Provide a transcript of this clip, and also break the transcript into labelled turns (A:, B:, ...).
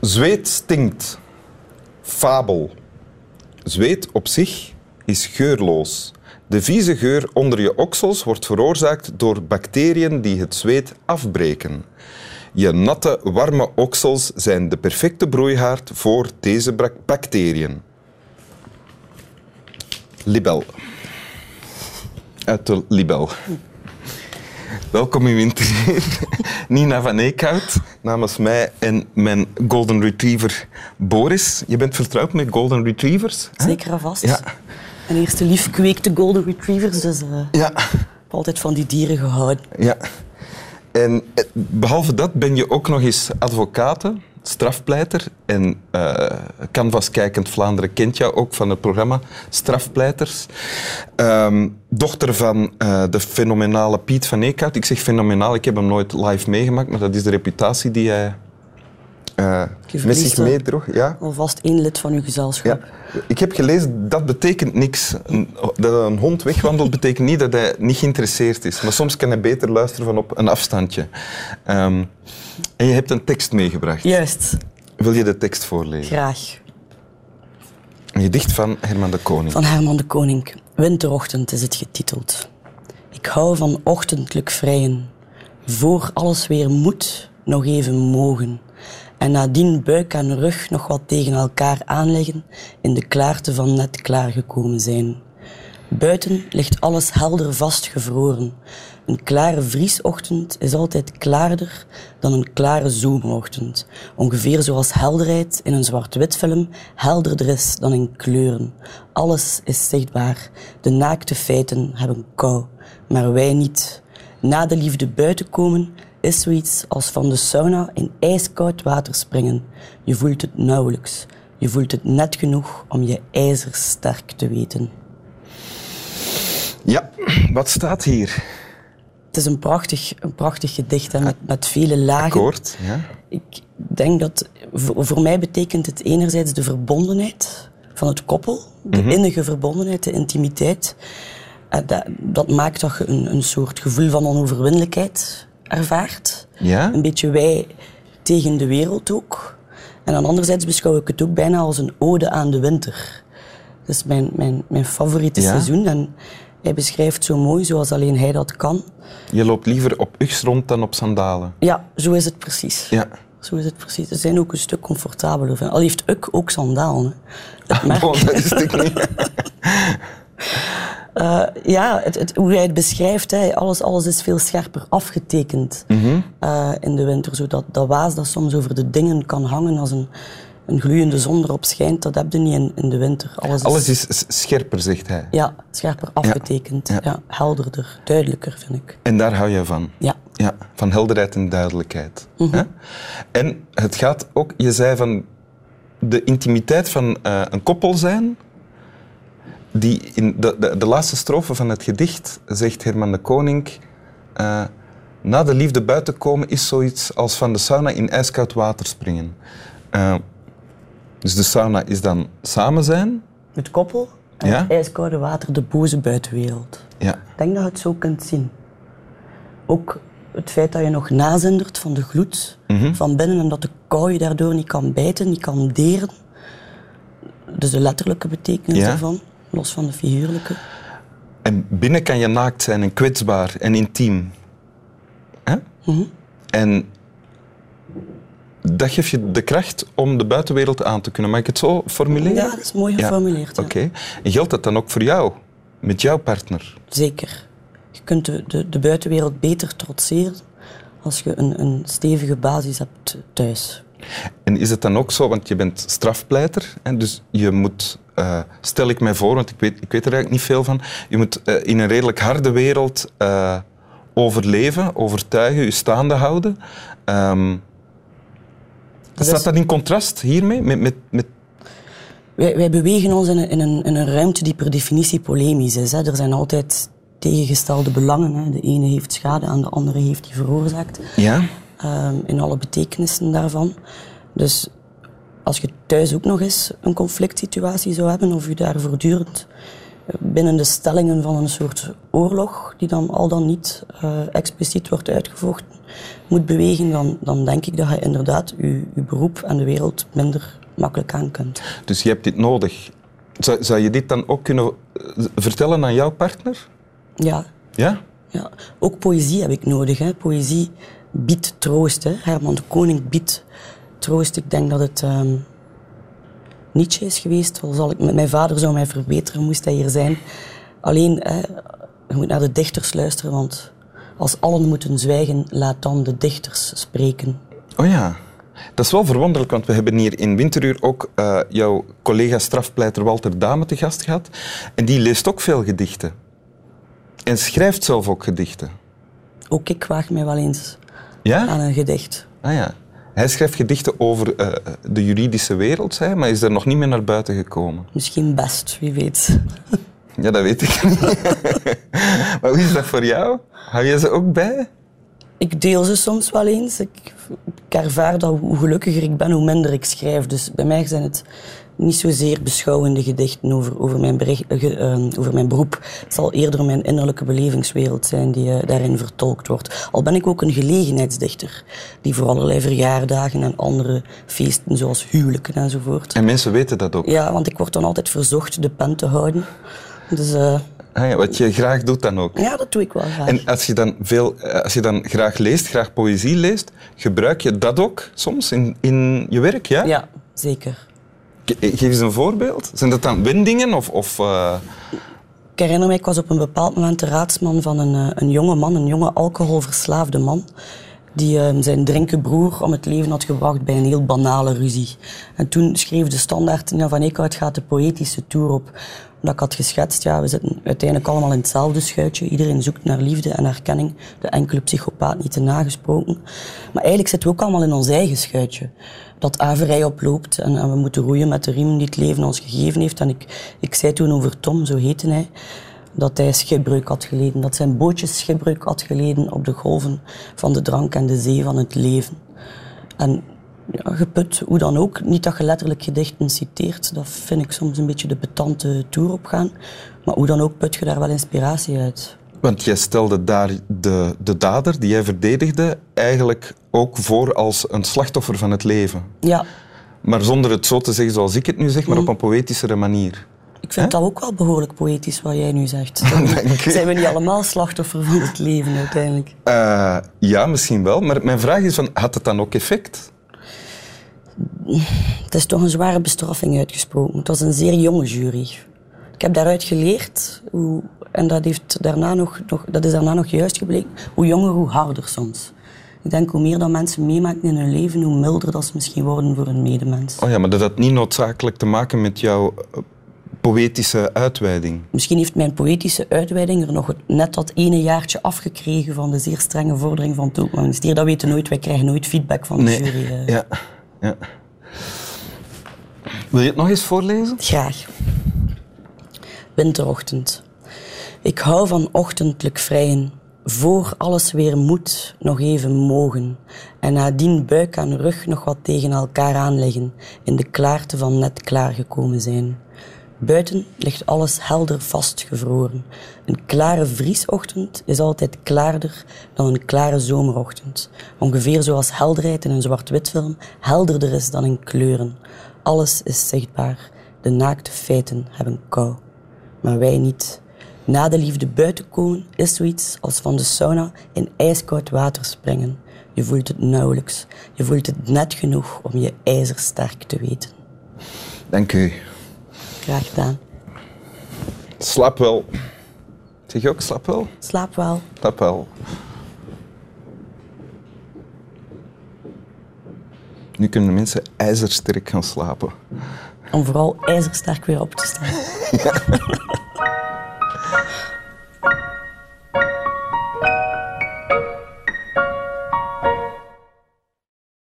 A: Zweet stinkt. Fabel. Zweet op zich is geurloos. De vieze geur onder je oksels wordt veroorzaakt door bacteriën die het zweet afbreken. Je natte, warme oksels zijn de perfecte broeihaard voor deze bacteriën. Libel. Uit de Libel. Welkom in Winterweer. Nina van Eekhout, namens mij en mijn golden retriever Boris. Je bent vertrouwd met golden retrievers? hè?
B: Zeker en vast.
A: Ja.
B: Mijn eerste lief kweekte golden retrievers, dus eh, ik
A: Ja.
B: heb altijd van die dieren gehouden.
A: ja. En eh, behalve dat ben je ook nog eens advocate, strafpleiter. En eh Canvas Kijkend Vlaanderen kent jou ook van het programma Strafpleiters. Ehm, dochter van eh, de fenomenale Piet van Eekhout. Ik zeg fenomenaal, ik heb hem nooit live meegemaakt, maar dat is de reputatie die hij eh,
B: Je
A: met zich meedroeg. Ja.
B: Alvast één lid van uw gezelschap.
A: Ja. Ik heb gelezen, dat betekent niks. Dat een hond wegwandelt, betekent niet dat hij niet geïnteresseerd is. Maar soms kan hij beter luisteren van op een afstandje. Ehm, en je hebt een tekst meegebracht.
B: Juist,
A: Wil je de tekst voorlezen?
B: graag.
A: Een gedicht van Herman de Koning.
B: Van Herman de Koning. Winterochtend is het getiteld. Ik hou van ochtendelijk vrijen. Voor alles weer moet, nog even mogen. En nadien buik en rug nog wat tegen elkaar aanleggen in de klaarte van net klaargekomen zijn. Buiten ligt alles helder vastgevroren. Een klare vriesochtend is altijd klaarder dan een klare zomerochtend. Ongeveer zoals helderheid in een zwart-wit film helderder is dan in kleuren. Alles is zichtbaar. De naakte feiten hebben kou, maar wij niet. Na de liefde buiten komen is zoiets als van de sauna in ijskoud water springen. Je voelt het nauwelijks. Je voelt het net genoeg om je ijzersterk te weten.
A: Ja, wat staat hier?
B: Het is een prachtig, een prachtig gedicht hè, met, met vele lagen.
A: Akkoord. Ja.
B: Ik denk dat voor, voor mij betekent het enerzijds de verbondenheid van het koppel, de innige verbondenheid, de intimiteit. En dat, dat maakt dat je een, een soort gevoel van onoverwinnelijkheid ervaart.
A: Ja?
B: Een beetje wij tegen de wereld ook. En dan anderzijds beschouw ik het ook bijna als een ode aan de winter. Dat is mijn, mijn, mijn favoriete
A: Ja?
B: seizoen. En hij beschrijft zo mooi, zoals alleen hij dat kan.
A: Je loopt liever op ugs rond dan op sandalen.
B: Ja, zo is het precies.
A: Ja.
B: Zo is het precies. Ze zijn ook een stuk comfortabeler. van- Al heeft Uk ook sandalen. Hè. Dat merk ik.
A: dat is het niet.
B: Eh, ja, het, het- hoe hij het beschrijft, hè, alles, alles is veel scherper afgetekend eh, in de winter. Zodat dat waas dat soms over de dingen kan hangen als een, een gloeiende zon erop schijnt, dat heb je niet in, in de winter. Alles is,
A: Alles is scherper, zegt hij.
B: ja, scherper afgetekend.
A: Ja.
B: Ja. helderder, duidelijker, vind ik.
A: En daar hou je van.
B: Ja.
A: Ja, van helderheid en duidelijkheid. hè? En het gaat ook, je zei van de intimiteit van eh, een koppel zijn. Die in de, de, de laatste strofe van het gedicht zegt Herman de Koning. eh, na de liefde buiten komen is zoiets als van de sauna in ijskoud water springen. Eh, dus de sauna is dan samen zijn.
B: Het koppel en
A: Ja?
B: het ijskoude water, de boze buitenwereld.
A: Ja.
B: Ik denk dat je het zo kunt zien. Ook het feit dat je nog nazindert van de gloed
A: Mhm.
B: van binnen en dat de kou je daardoor niet kan bijten, niet kan deren. Dus de letterlijke betekenis
A: Ja.
B: daarvan, los van de figuurlijke.
A: En binnen kan je naakt zijn en kwetsbaar en intiem. Hè? En dat geeft je de kracht om de buitenwereld aan te kunnen. Mag ik het zo formuleren?
B: Ja, dat is mooi geformuleerd. ja.
A: Oké. En geldt dat dan ook voor jou? Met jouw partner?
B: Zeker. Je kunt de, de, de buitenwereld beter trotseren als je een, een stevige basis hebt thuis.
A: En is het dan ook zo, want je bent strafpleiter, hè, dus je moet, eh, stel ik mij voor, want ik weet, ik weet er eigenlijk niet veel van, je moet eh, in een redelijk harde wereld eh, overleven, overtuigen, je staande houden. Ehm,
B: Dat
A: staat
B: is-
A: dat in contrast hiermee? Met, met, met,
B: Wij, wij bewegen ons in een, in, een, in een ruimte die per definitie polemisch is. Hè. Er zijn altijd tegengestelde belangen. Hè. De ene heeft schade en de andere heeft die veroorzaakt.
A: ja?
B: Ehm, in alle betekenissen daarvan. Dus als je thuis ook nog eens een conflict situatie zou hebben, of je daar voortdurend binnen de stellingen van een soort oorlog, die dan al dan niet uh, expliciet wordt uitgevochten, moet bewegen, dan, dan denk ik dat je inderdaad je, je beroep en de wereld minder makkelijk aan kunt.
A: Dus je hebt dit nodig. Zou, zou je dit dan ook kunnen eh, vertellen aan jouw partner?
B: Ja.
A: Ja?
B: Ja. Ook poëzie heb ik nodig. Hè. Poëzie biedt troost. Hè. Herman de Koning biedt troost. Ik denk dat het um, Nietzsche is geweest. Zal ik, mijn vader zou mij verbeteren, moest hij hier zijn. Alleen, hè, je moet naar de dichters luisteren, want als allen moeten zwijgen, laat dan de dichters spreken.
A: Oh ja. Dat is wel verwonderlijk, want we hebben hier in Winteruur ook uh, jouw collega strafpleiter Walter Dame te gast gehad. En die leest ook veel gedichten. En schrijft zelf ook gedichten.
B: Ook ik waag mij wel eens
A: ja?
B: aan een gedicht.
A: Ah ja. Hij schrijft gedichten over uh, de juridische wereld, zei, maar is er nog niet meer naar buiten gekomen.
B: Misschien best, wie weet.
A: Ja, dat weet ik niet. maar hoe is dat voor jou? Hou je ze ook bij?
B: Ik deel ze soms wel eens. Ik, ik ervaar dat hoe gelukkiger ik ben, hoe minder ik schrijf. Dus bij mij zijn het niet zozeer beschouwende gedichten over, over, mijn, bericht, uh, over mijn beroep. Het zal eerder mijn innerlijke belevingswereld zijn die uh, daarin vertolkt wordt. Al ben ik ook een gelegenheidsdichter, die voor allerlei verjaardagen en andere feesten, zoals huwelijken enzovoort.
A: En mensen weten dat ook?
B: Ja, want ik word dan altijd verzocht de pen te houden. Dus... Uh,
A: Ah ja, wat je graag doet dan ook.
B: Ja, dat doe ik wel graag.
A: En als je dan, veel, als je dan graag leest, graag poëzie leest, gebruik je dat ook soms in, in je werk? Ja,
B: ja zeker.
A: Geef eens een voorbeeld. Zijn dat dan windingen of... of uh...
B: Ik herinner me, ik was op een bepaald moment de raadsman van een, uh, een jonge man, een jonge alcoholverslaafde man, die uh, zijn drinkenbroer om het leven had gebracht bij een heel banale ruzie. En toen schreef de standaard Nina van Eekhout gaat de poëtische tour op. Omdat ik had geschetst, ja, we zitten uiteindelijk allemaal in hetzelfde schuitje. Iedereen zoekt naar liefde en erkenning. De enkele psychopaat niet te nagesproken. Maar eigenlijk zitten we ook allemaal in ons eigen schuitje dat averij oploopt en, en, we moeten roeien met de riem die het leven ons gegeven heeft. En ik, ik zei toen over Tom, zo heette hij, dat hij schipbreuk had geleden. Dat zijn bootje schipbreuk had geleden op de golven van de drank en de zee van het leven. En ja, geput, hoe dan ook, niet dat je letterlijk gedichten citeert, dat vind ik soms een beetje de betante toer opgaan. Maar hoe dan ook put je daar wel inspiratie uit.
A: Want jij stelde daar de, de dader, die jij verdedigde, eigenlijk ook voor als een slachtoffer van het leven.
B: Ja.
A: Maar zonder het zo te zeggen zoals ik het nu zeg, maar op een poëtischere manier.
B: Ik vind dat ook wel behoorlijk poëtisch wat jij nu zegt. Zijn we niet allemaal slachtoffer van het leven uiteindelijk?
A: Uh, ja, misschien wel. Maar mijn vraag is: van, had het dan ook effect?
B: Het is toch een zware bestraffing uitgesproken. Het was een zeer jonge jury. Ik heb daaruit geleerd hoe en dat, heeft daarna nog, nog, dat is daarna nog juist gebleken. Hoe jonger, hoe harder soms. Ik denk hoe meer dat mensen meemaken in hun leven, hoe milder dat ze misschien worden voor hun medemens.
A: Oh ja, maar dat had niet noodzakelijk te maken met jouw eh, poëtische uitweiding.
B: Misschien heeft mijn poëtische uitweiding er nog net dat ene jaartje afgekregen van de zeer strenge vordering van het Openbaar Ministerie. Dat weten nooit, wij krijgen nooit feedback van de
A: nee.
B: jury. Eh.
A: Ja. ja. Wil je het nog eens voorlezen?
B: Graag. Winterochtend. Ik hou van ochtendelijk vrijen, voor alles weer moet, nog even mogen. En nadien buik en rug nog wat tegen elkaar aanleggen, in de klaarte van net klaargekomen zijn. Buiten ligt alles helder vastgevroren. Een klare vriesochtend is altijd klaarder dan een klare zomerochtend. Ongeveer zoals helderheid in een zwart-wit film helderder is dan in kleuren. Alles is zichtbaar. De naakte feiten hebben kou. Maar wij niet. Na de liefde buiten komen is zoiets als van de sauna in ijskoud water springen. Je voelt het nauwelijks. Je voelt het net genoeg om je ijzersterk te weten.
A: Dank u.
B: Graag gedaan.
A: Slaap wel. Zeg je ook slaap wel?
B: Slaap wel.
A: Slaap wel. Nu kunnen mensen ijzersterk gaan slapen.
B: Om vooral ijzersterk weer op te staan.
A: Ja.